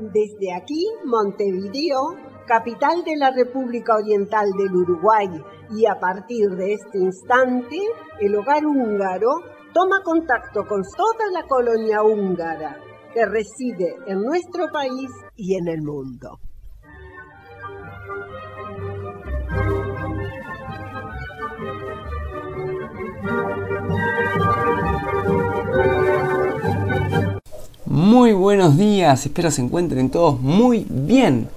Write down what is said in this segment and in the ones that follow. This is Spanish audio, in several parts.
Desde aquí, Montevideo, capital de la República Oriental del Uruguay, y a partir de este instante, el hogar húngaro toma contacto con toda la colonia húngara que reside en nuestro país y en el mundo. Muy buenos días, espero se encuentren todos muy bien.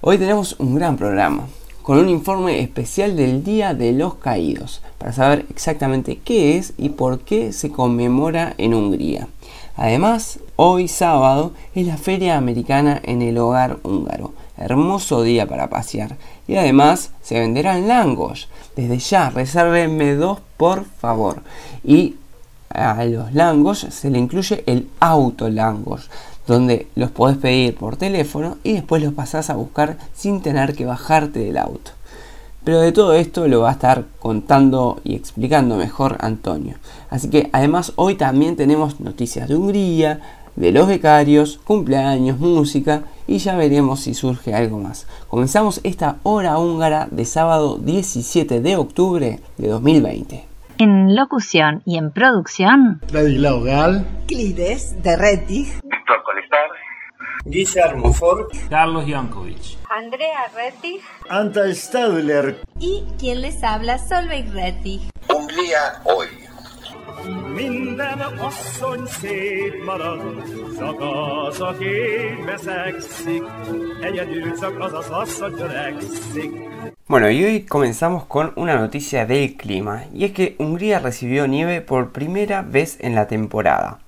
Hoy tenemos un gran programa, con un informe especial del Día de los Caídos, para saber exactamente qué es y por qué se conmemora en Hungría. Además, hoy sábado es la Feria Americana en el Hogar Húngaro. Hermoso día para pasear. Y además se venderán langos. Desde ya, resérvenme dos por favor. Y a los langos se le incluye el auto langos, donde los podés pedir por teléfono y después los pasás a buscar sin tener que bajarte del auto. Pero de todo esto lo va a estar contando y explicando mejor Antonio. Así que además hoy también tenemos noticias de Hungría, de los becarios, cumpleaños, música y ya veremos si surge algo más. Comenzamos esta hora húngara de sábado 17 de octubre de 2020. En locución y en producción. Ladislao Gal. Clides de Rettig. Víctor Colestar. Guillermo Ford. Carlos Jankovic. Andrea Rettig. Anta Stadler. Y quien les habla, Solveig Rettig. Hungría hoy. Bueno, y hoy comenzamos con una noticia del clima, y es que Hungría recibió nieve por primera vez en la temporada.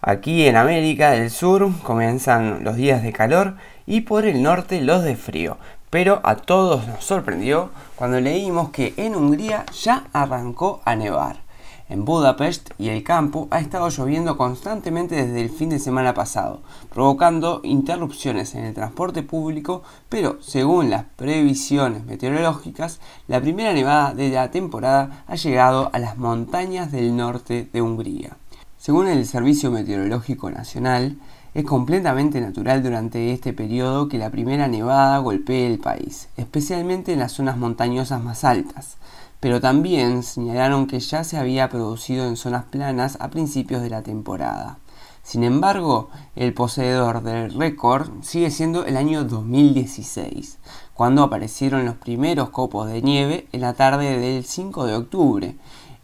Aquí en América del Sur comienzan los días de calor y por el norte los de frío, pero a todos nos sorprendió cuando leímos que en Hungría ya arrancó a nevar. En Budapest y el campo ha estado lloviendo constantemente desde el fin de semana pasado, provocando interrupciones en el transporte público, pero según las previsiones meteorológicas, la primera nevada de la temporada ha llegado a las montañas del norte de Hungría. Según el Servicio Meteorológico Nacional, es completamente natural durante este periodo que la primera nevada golpee el país, especialmente en las zonas montañosas más altas pero también señalaron que ya se había producido en zonas planas a principios de la temporada. Sin embargo, el poseedor del récord sigue siendo el año 2016, cuando aparecieron los primeros copos de nieve en la tarde del 5 de octubre,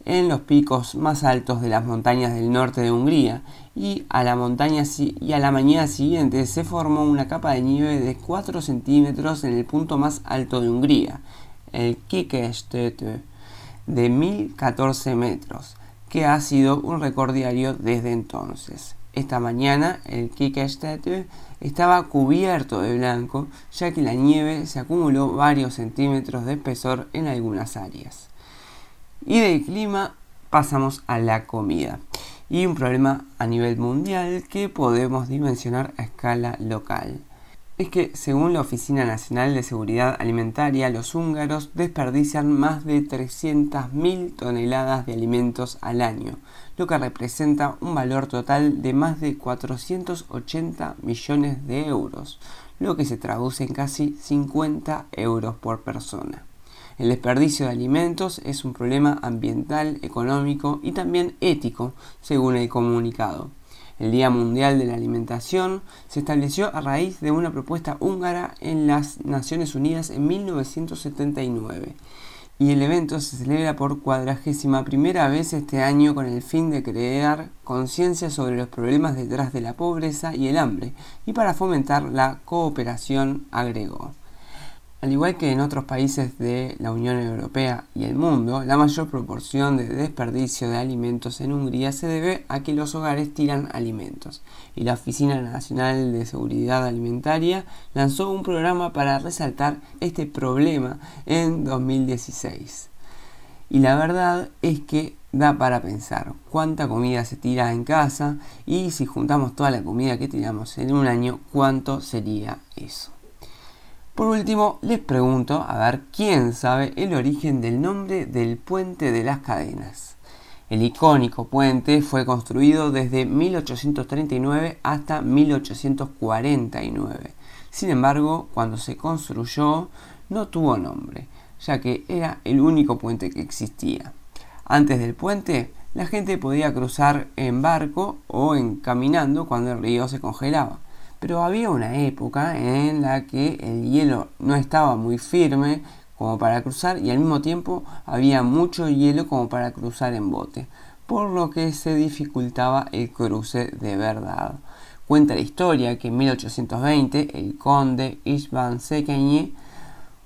en los picos más altos de las montañas del norte de Hungría, y a la, mañana siguiente se formó una capa de nieve de 4 centímetros en el punto más alto de Hungría, el Kikestető de 1014 metros, que ha sido un récord desde entonces. Esta mañana el Kikestető estaba cubierto de blanco, ya que la nieve se acumuló varios centímetros de espesor en algunas áreas. Y del clima pasamos a la comida y un problema a nivel mundial que podemos dimensionar a escala local es que, según la Oficina Nacional de Seguridad Alimentaria, los húngaros desperdician más de 300.000 toneladas de alimentos al año, lo que representa un valor total de más de 480 millones de euros, lo que se traduce en casi 50 euros por persona. El desperdicio de alimentos es un problema ambiental, económico y también ético, según el comunicado. El Día Mundial de la Alimentación se estableció a raíz de una propuesta húngara en las Naciones Unidas en 1979 y el evento se celebra por cuadragésima primera vez este año con el fin de crear conciencia sobre los problemas detrás de la pobreza y el hambre y para fomentar la cooperación, agregó. Al igual que en otros países de la Unión Europea y el mundo, la mayor proporción de desperdicio de alimentos en Hungría se debe a que los hogares tiran alimentos, y la Oficina Nacional de Seguridad Alimentaria lanzó un programa para resaltar este problema en 2016. Y la verdad es que da para pensar cuánta comida se tira en casa y si juntamos toda la comida que tiramos en un año, cuánto sería eso. Por último, les pregunto a ver quién sabe el origen del nombre del puente de las cadenas. El icónico puente fue construido desde 1839 hasta 1849. Sin embargo, cuando se construyó no tuvo nombre, ya que era el único puente que existía. Antes del puente, la gente podía cruzar en barco o en caminando cuando el río se congelaba. Pero había una época en la que el hielo no estaba muy firme como para cruzar y al mismo tiempo había mucho hielo como para cruzar en bote, por lo que se dificultaba el cruce de verdad. Cuenta la historia que en 1820 el conde Isvan Sekenyi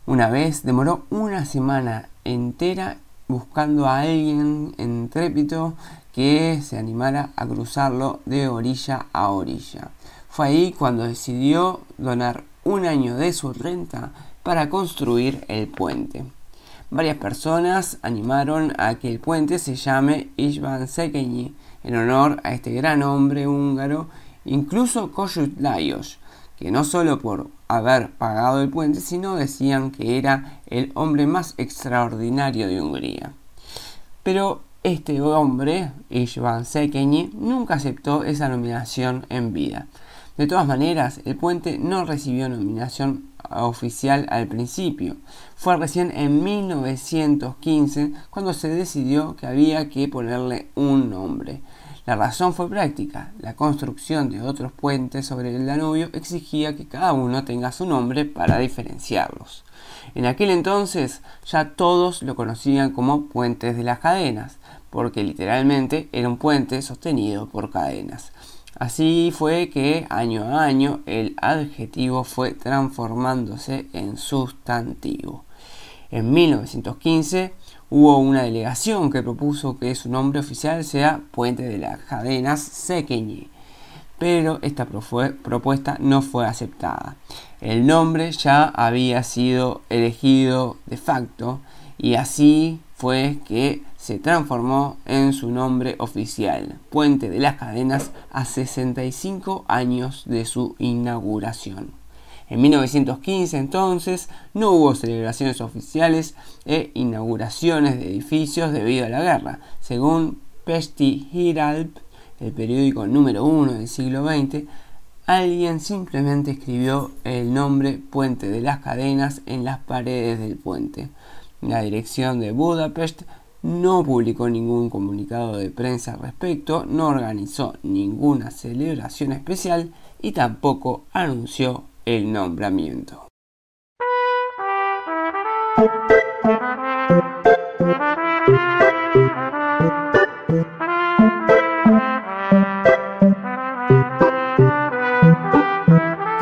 una vez demoró una semana entera buscando a alguien entrépito que se animara a cruzarlo de orilla a orilla. Fue ahí cuando decidió donar un año de su renta para construir el puente. Varias personas animaron a que el puente se llame Isvan Sekenyi en honor a este gran hombre húngaro, incluso Kossuth Lajos, que no solo por haber pagado el puente, sino decían que era el hombre más extraordinario de Hungría. Pero este hombre, István Sekenyi, nunca aceptó esa nominación en vida. De todas maneras, el puente no recibió nominación oficial al principio. Fue recién en 1915 cuando se decidió que había que ponerle un nombre. La razón fue práctica. La construcción de otros puentes sobre el Danubio exigía que cada uno tenga su nombre para diferenciarlos. En aquel entonces ya todos lo conocían como puentes de las cadenas, porque literalmente era un puente sostenido por cadenas. Así fue que año a año el adjetivo fue transformándose en sustantivo. En 1915 hubo una delegación que propuso que su nombre oficial sea Puente de las Cadenas Sequeñi, pero esta propuesta no fue aceptada. El nombre ya había sido elegido de facto y así fue que se transformó en su nombre oficial, Puente de las Cadenas, a 65 años de su inauguración. En 1915 entonces no hubo celebraciones oficiales e inauguraciones de edificios debido a la guerra. Según Pesti Hiralp, el periódico número uno del siglo XX, alguien simplemente escribió el nombre Puente de las Cadenas en las paredes del puente. La dirección de Budapest no publicó ningún comunicado de prensa al respecto, no organizó ninguna celebración especial y tampoco anunció el nombramiento.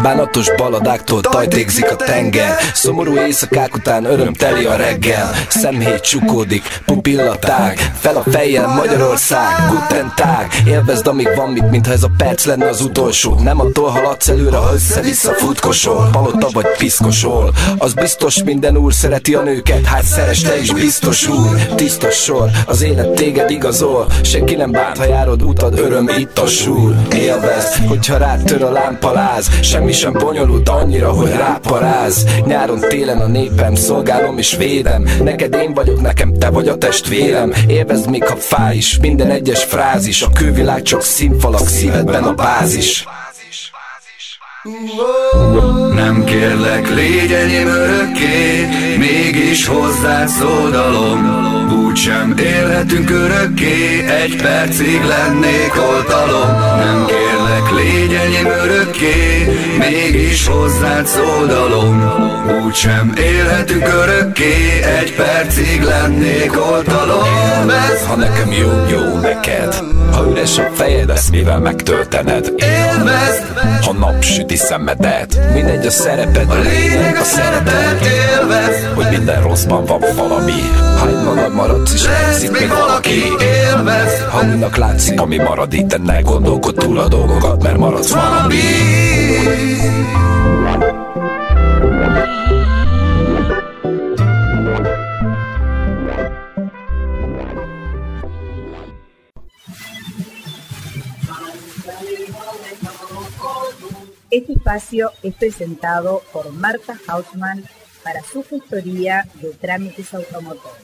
Bánatos baladáktól tajtékzik a tenger. Szomorú éjszakák után örömteli a reggel. Szemhéj csukódik, pupillatág Fel a fejjel Magyarország, guten tag. Élvezd amíg van mit, mintha ez a perc lenne az utolsó. Nem attól haladsz előre, ha össze-vissza futkosol. Palota vagy piszkosol. Az biztos minden úr szereti a nőket. Hát szeres te is biztos úr. Tisztos sor, az élet téged igazol. Senki nem bánt, ha járod utad, öröm itt a súr. Élvezd, hogyha rád tör a lámpaláz Semmi sem bonyolult annyira, hogy ráparáz Nyáron, télen a népem, szolgálom és védem. Neked én vagyok, nekem te vagy a testvérem. Élvezd még ha fáj is, minden egyes frázis. A külvilág csak színfalak, szívedben a bázis. Nem kérlek, légy enyém örökké, mégis hozzád szódalom. Úgysem élhetünk örökké, egy percig lennék oltalom. Nem kérlek, légy enyém örökké, mégis hozzád szódalom. Úgysem élhetünk örökké, egy percig lennék oltalom. Élvezd, Ha nekem jó, jó neked Ha üres a fejed, ezt mivel megtöltened élvezd, Ha napsüti szemedet Mindegy a szereped, a lényeg a szeretet, élvezd, Hogy minden rosszban van valami. Hány maradsz és még valaki, annak látszik, ami marad itt maradsz valami. Este espacio es presentado por Marta Hausmann para su gestoría de trámites automotores.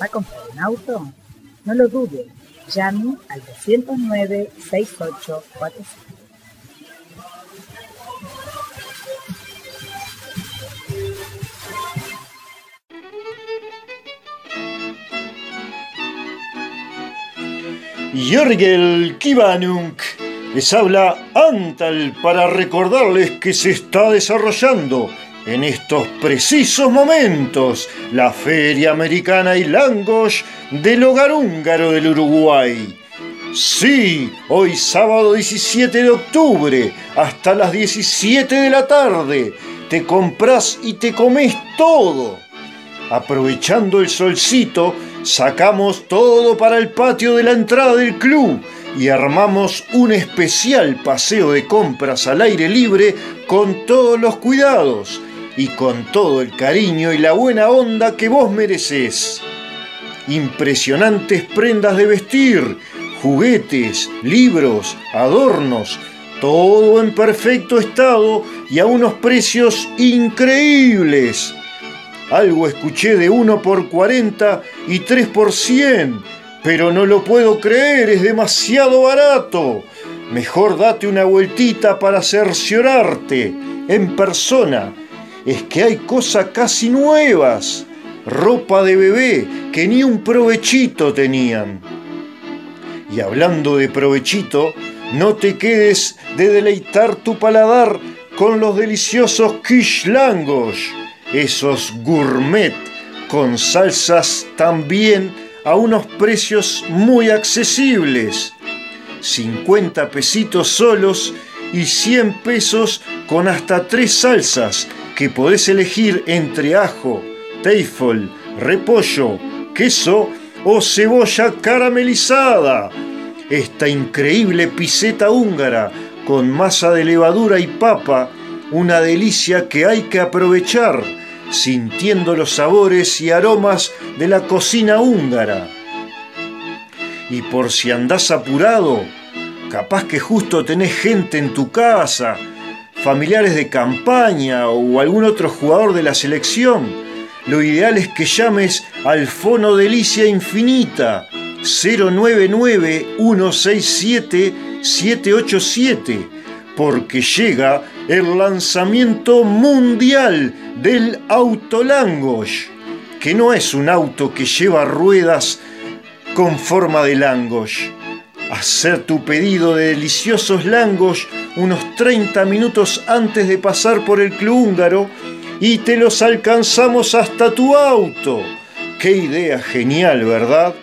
¿Va a comprar un auto? No lo dude, llame al 209 6845. Jorgel Kivanunk les habla Antal para recordarles que se está desarrollando en estos precisos momentos la Feria Americana y Langos del Hogar Húngaro del Uruguay. Sí, hoy sábado 17 de octubre, hasta las 17 de la tarde, te compras y te comes todo. Aprovechando el solcito, sacamos todo para el patio de la entrada del club y armamos un especial paseo de compras al aire libre con todos los cuidados y con todo el cariño y la buena onda que vos mereces. Impresionantes prendas de vestir, juguetes, libros, adornos, todo en perfecto estado y a unos precios increíbles. Algo escuché de 1 por 40 y 3 por 100, pero no lo puedo creer, es demasiado barato. Mejor date una vueltita para cerciorarte en persona. Es que hay cosas casi nuevas. Ropa de bebé que ni un provechito tenían. Y hablando de provechito, no te quedes de deleitar tu paladar con los deliciosos kishlangos esos gourmet con salsas también a unos precios muy accesibles. 50 pesitos solos y 100 pesos con hasta tres salsas que podés elegir entre ajo, teifel, repollo, queso o cebolla caramelizada. Esta increíble piseta húngara con masa de levadura y papa una delicia que hay que aprovechar, sintiendo los sabores y aromas de la cocina húngara. Y por si andás apurado, capaz que justo tenés gente en tu casa, familiares de campaña o algún otro jugador de la selección, lo ideal es que llames al Fono Delicia Infinita 099 167 787 porque llega el lanzamiento mundial del Autolangosh, que no es un auto que lleva ruedas con forma de langosh. Hacer tu pedido de deliciosos langos unos 30 minutos antes de pasar por el club húngaro y te los alcanzamos hasta tu auto. Qué idea genial, ¿verdad?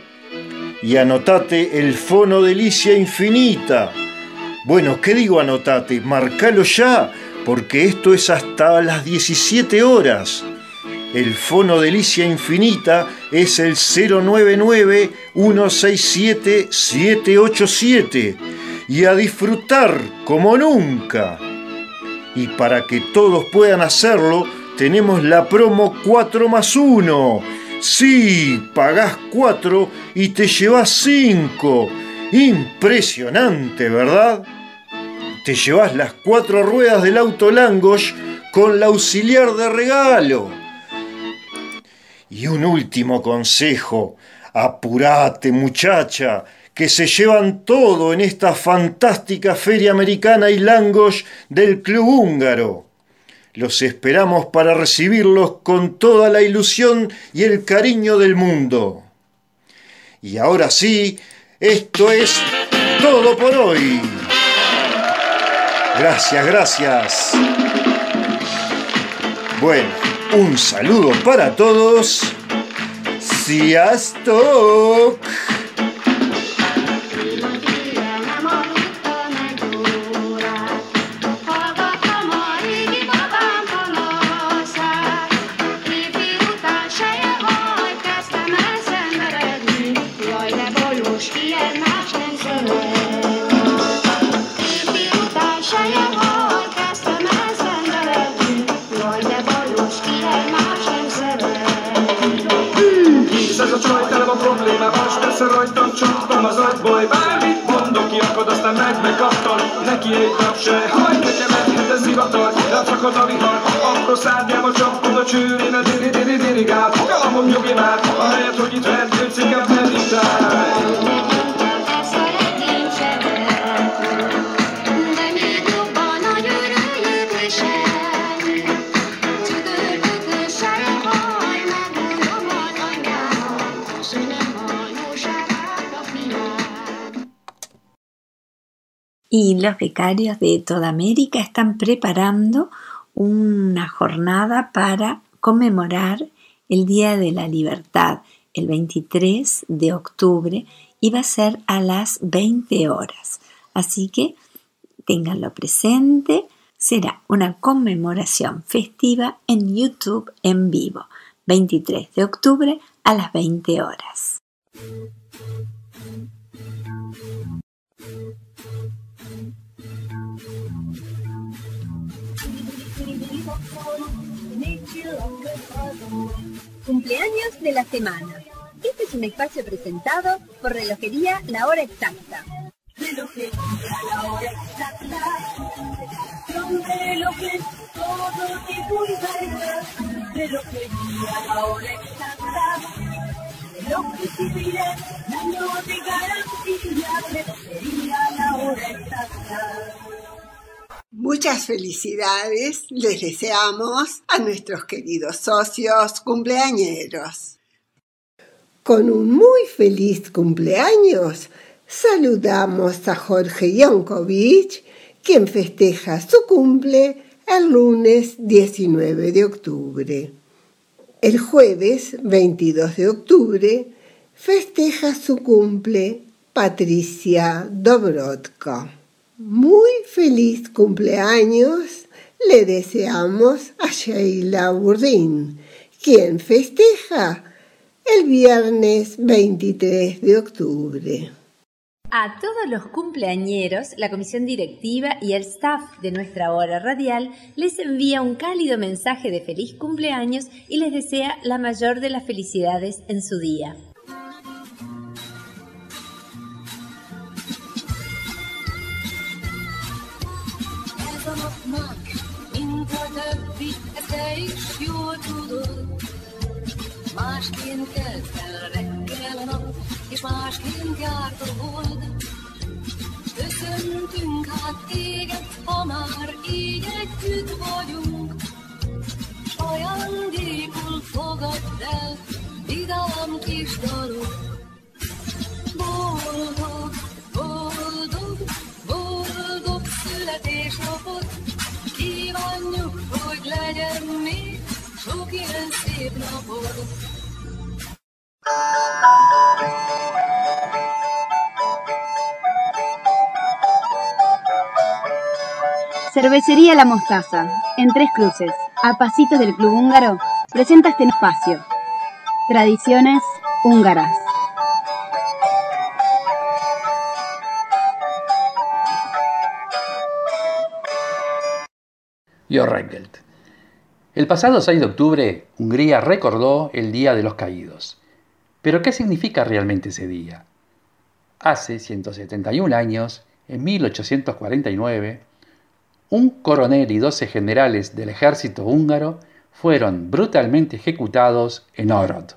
Y anotate el fono delicia infinita bueno, ¿qué digo anotate? Marcalo ya, porque esto es hasta las 17 horas. El fono Delicia Infinita es el 099-167-787. Y a disfrutar como nunca. Y para que todos puedan hacerlo, tenemos la promo 4 más 1. Sí, pagás 4 y te llevas 5 Impresionante, ¿verdad? Te llevas las cuatro ruedas del auto Langosh con la auxiliar de regalo. Y un último consejo, apurate muchacha, que se llevan todo en esta fantástica feria americana y Langosh del Club Húngaro. Los esperamos para recibirlos con toda la ilusión y el cariño del mundo. Y ahora sí, esto es todo por hoy. Gracias, gracias. Bueno, un saludo para todos. Sziasztok! Csaptam az agyboly Bármit mondok, kiakad, aztán meg megkaptam Neki egy nap se, hagyd nekem egy minden zivatar Lefakad a vihar, apró szárnyába csapkod a csőrén A diri diri dirigál, kalamom nyugi már Ahelyett, hogy itt verdőt inkább Y los becarios de toda América están preparando una jornada para conmemorar el Día de la Libertad, el 23 de octubre, y va a ser a las 20 horas. Así que ténganlo presente, será una conmemoración festiva en YouTube en vivo, 23 de octubre a las 20 horas. Cumpleaños de la semana. Este es un espacio presentado por Relojería La Hora Exacta. Relojería La Hora Exacta. Son relojes, todo tipo y variedad. Relojería La Hora Exacta. Muchas felicidades les deseamos a nuestros queridos socios cumpleañeros. Con un muy feliz cumpleaños saludamos a Jorge Yankovic, quien festeja su cumple el lunes 19 de octubre. El jueves 22 de octubre festeja su cumple Patricia Dobrodko. Muy feliz cumpleaños le deseamos a Sheila Burdín, quien festeja el viernes 23 de octubre. A todos los cumpleañeros, la comisión directiva y el staff de nuestra hora radial les envía un cálido mensaje de feliz cumpleaños y les desea la mayor de las felicidades en su día. Hát téged, ha már így együtt vagyunk. Ajándékul fogadd el, vidám kis dalok. Boldog, boldog, boldog születésnapot, kívánjuk, hogy legyen még sok ilyen szép napod. Cervecería La Mostaza, en Tres Cruces, a pasitos del Club Húngaro, presenta este espacio. Tradiciones húngaras. Jorrengelt. El pasado 6 de octubre, Hungría recordó el Día de los Caídos. Pero ¿qué significa realmente ese día? Hace 171 años, en 1849, un coronel y 12 generales del ejército húngaro fueron brutalmente ejecutados en Orod.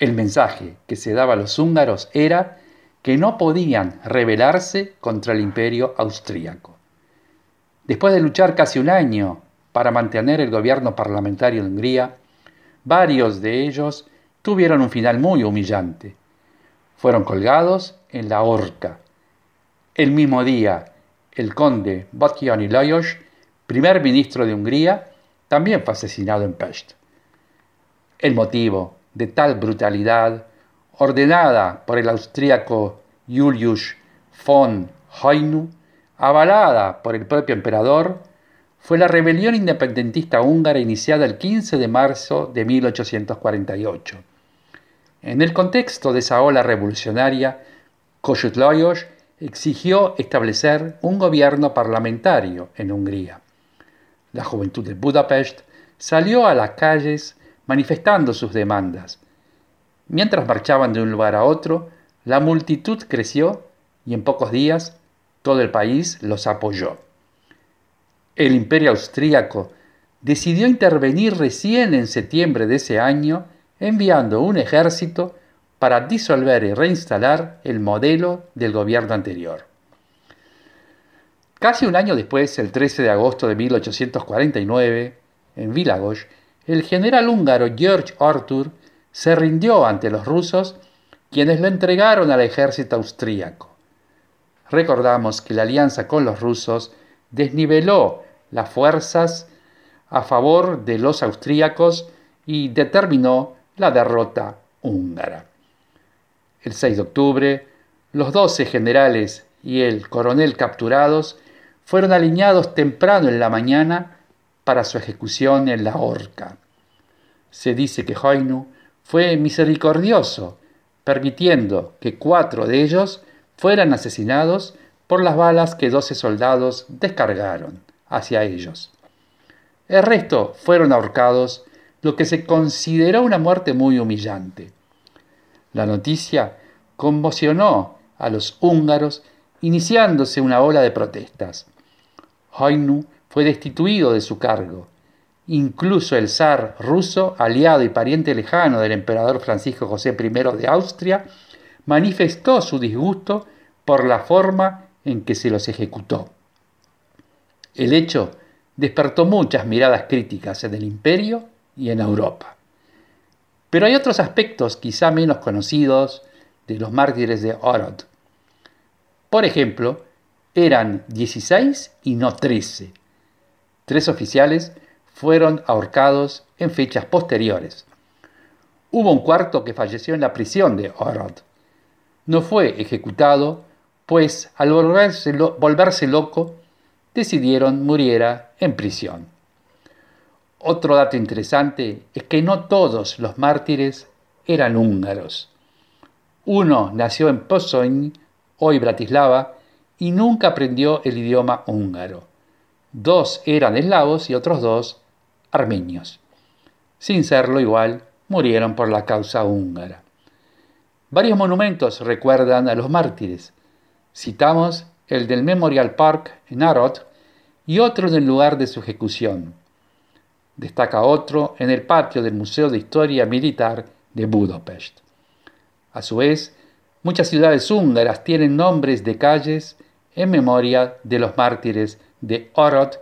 El mensaje que se daba a los húngaros era que no podían rebelarse contra el imperio austríaco. Después de luchar casi un año para mantener el gobierno parlamentario de Hungría, varios de ellos tuvieron un final muy humillante. Fueron colgados en la horca. El mismo día, el conde Botkiani Lajos, primer ministro de Hungría, también fue asesinado en Pest. El motivo de tal brutalidad, ordenada por el austríaco Julius von Heunu, avalada por el propio emperador, fue la rebelión independentista húngara iniciada el 15 de marzo de 1848. En el contexto de esa ola revolucionaria, Kossuth Lajos exigió establecer un gobierno parlamentario en Hungría. La juventud de Budapest salió a las calles manifestando sus demandas. Mientras marchaban de un lugar a otro, la multitud creció y en pocos días todo el país los apoyó. El imperio austríaco decidió intervenir recién en septiembre de ese año enviando un ejército para disolver y reinstalar el modelo del gobierno anterior. Casi un año después, el 13 de agosto de 1849, en Vilagos, el general húngaro George Arthur se rindió ante los rusos, quienes lo entregaron al ejército austríaco. Recordamos que la alianza con los rusos desniveló las fuerzas a favor de los austríacos y determinó la derrota húngara. El 6 de octubre, los 12 generales y el coronel capturados fueron alineados temprano en la mañana para su ejecución en la horca. Se dice que Hoynu fue misericordioso, permitiendo que cuatro de ellos fueran asesinados por las balas que doce soldados descargaron hacia ellos. El resto fueron ahorcados, lo que se consideró una muerte muy humillante. La noticia conmocionó a los húngaros, iniciándose una ola de protestas. Hoynu fue destituido de su cargo. Incluso el zar ruso, aliado y pariente lejano del emperador Francisco José I de Austria, manifestó su disgusto por la forma en que se los ejecutó. El hecho despertó muchas miradas críticas en el imperio y en Europa. Pero hay otros aspectos quizá menos conocidos de los mártires de Orod. Por ejemplo, eran 16 y no 13. Tres oficiales fueron ahorcados en fechas posteriores. Hubo un cuarto que falleció en la prisión de Orod. No fue ejecutado, pues al volverse, volverse loco, decidieron muriera en prisión. Otro dato interesante es que no todos los mártires eran húngaros. Uno nació en Pozoń, hoy Bratislava, y nunca aprendió el idioma húngaro. Dos eran eslavos y otros dos armenios. Sin serlo igual, murieron por la causa húngara. Varios monumentos recuerdan a los mártires. Citamos el del Memorial Park en Arod y otro en el lugar de su ejecución. Destaca otro en el patio del Museo de Historia Militar de Budapest. A su vez, muchas ciudades húngaras tienen nombres de calles en memoria de los mártires de Orod,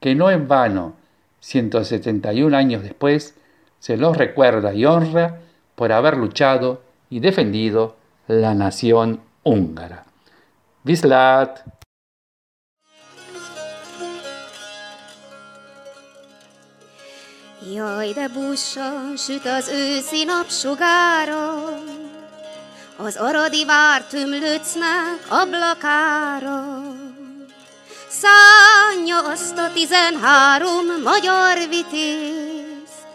que no en vano, 171 años después, se los recuerda y honra por haber luchado y defendido la nación húngara. Vislat! Jaj, de bussan süt az őszi napsugára, az aradi vár tümlöcnek ablakára. Szánja azt a tizenhárom magyar vitézt,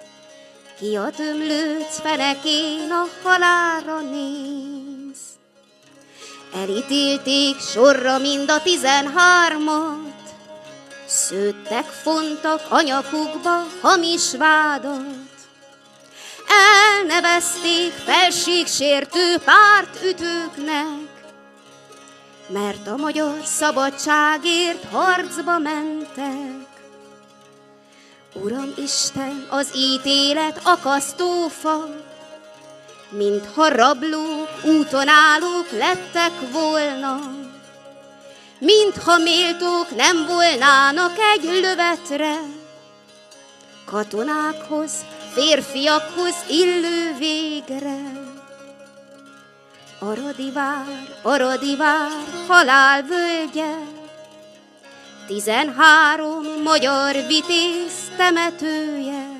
ki a tömlőc fenekén a halára néz. Elítélték sorra mind a tizenhármat, Szőttek, fontak a nyakukba hamis vádat. Elnevezték felségsértő pártütőknek, mert a magyar szabadságért harcba mentek. Uram Isten, az ítélet akasztófa, mintha rablók, úton állók lettek volna, mintha méltók nem volnának egy lövetre. Katonákhoz, férfiakhoz illő végre. Aradi vár, aradi vár, halál völgye, Tizenhárom magyar vitéz temetője.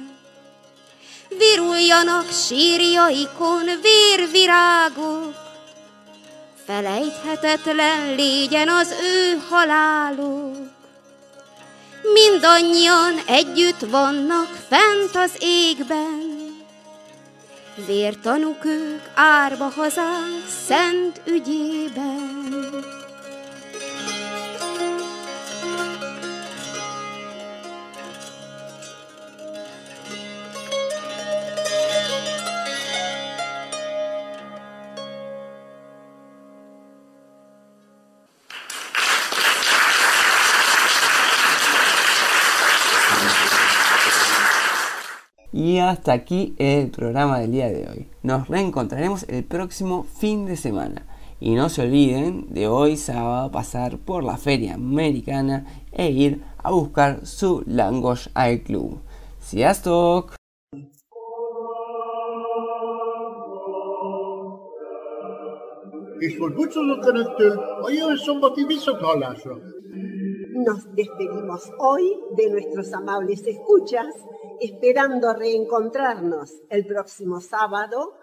Viruljanak sírjaikon vérvirágok, Felejthetetlen légyen az ő haláluk. Mindannyian együtt vannak fent az égben, Vértanúk ők árva hazánk szent ügyében. Hasta aquí el programa del día de hoy. Nos reencontraremos el próximo fin de semana. Y no se olviden de hoy sábado pasar por la feria americana e ir a buscar su Langosh al club. Nos despedimos hoy de nuestros amables escuchas, esperando reencontrarnos el próximo sábado.